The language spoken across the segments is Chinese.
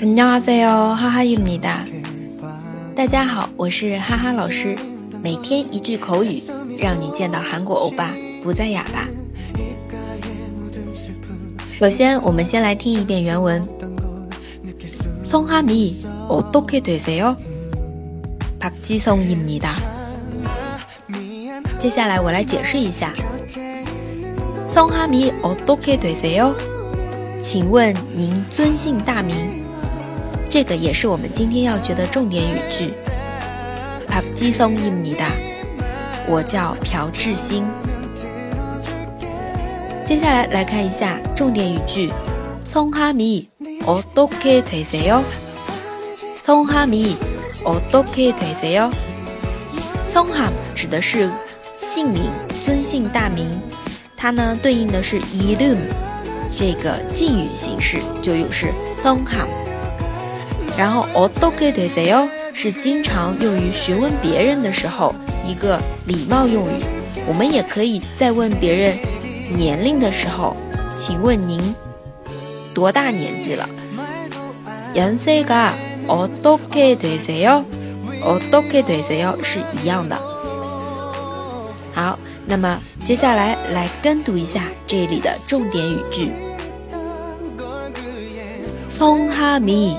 안녕하세요，哈哈입니 다。 大家好，我是哈哈老师，每天一句口语，让你见到韩国欧巴不再哑巴。首先，我们先来听一遍原文。성함이어떻게되세 요？ 박지성입니 다。 接下来我来解释一下。성함이어떻게되세 요？ 请问您尊姓大名？ 这个也是我们今天要学的重点语句。박지성입니 다。 我叫朴智星。接下来来看一下重点语句。성함이어떻게되세 요？ 성함이어떻게되세 요？ 성함指的是姓名、尊姓大名，它呢对应的是이름这个敬语形式，就有是성 함。 然后어떻게되세 요？ 是经常用于询问别人的时候一个礼貌用语。我们也可以在问别人年龄的时候，请问您多大年纪了？연세가어떻게되세 요？ 어떻게되세 요？ 是一样的。好，那么接下来来跟读一下这里的重点语句。성함이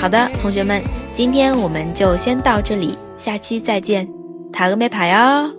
好的，同学们，今天我们就先到这里，下期再见，塔个没牌哦。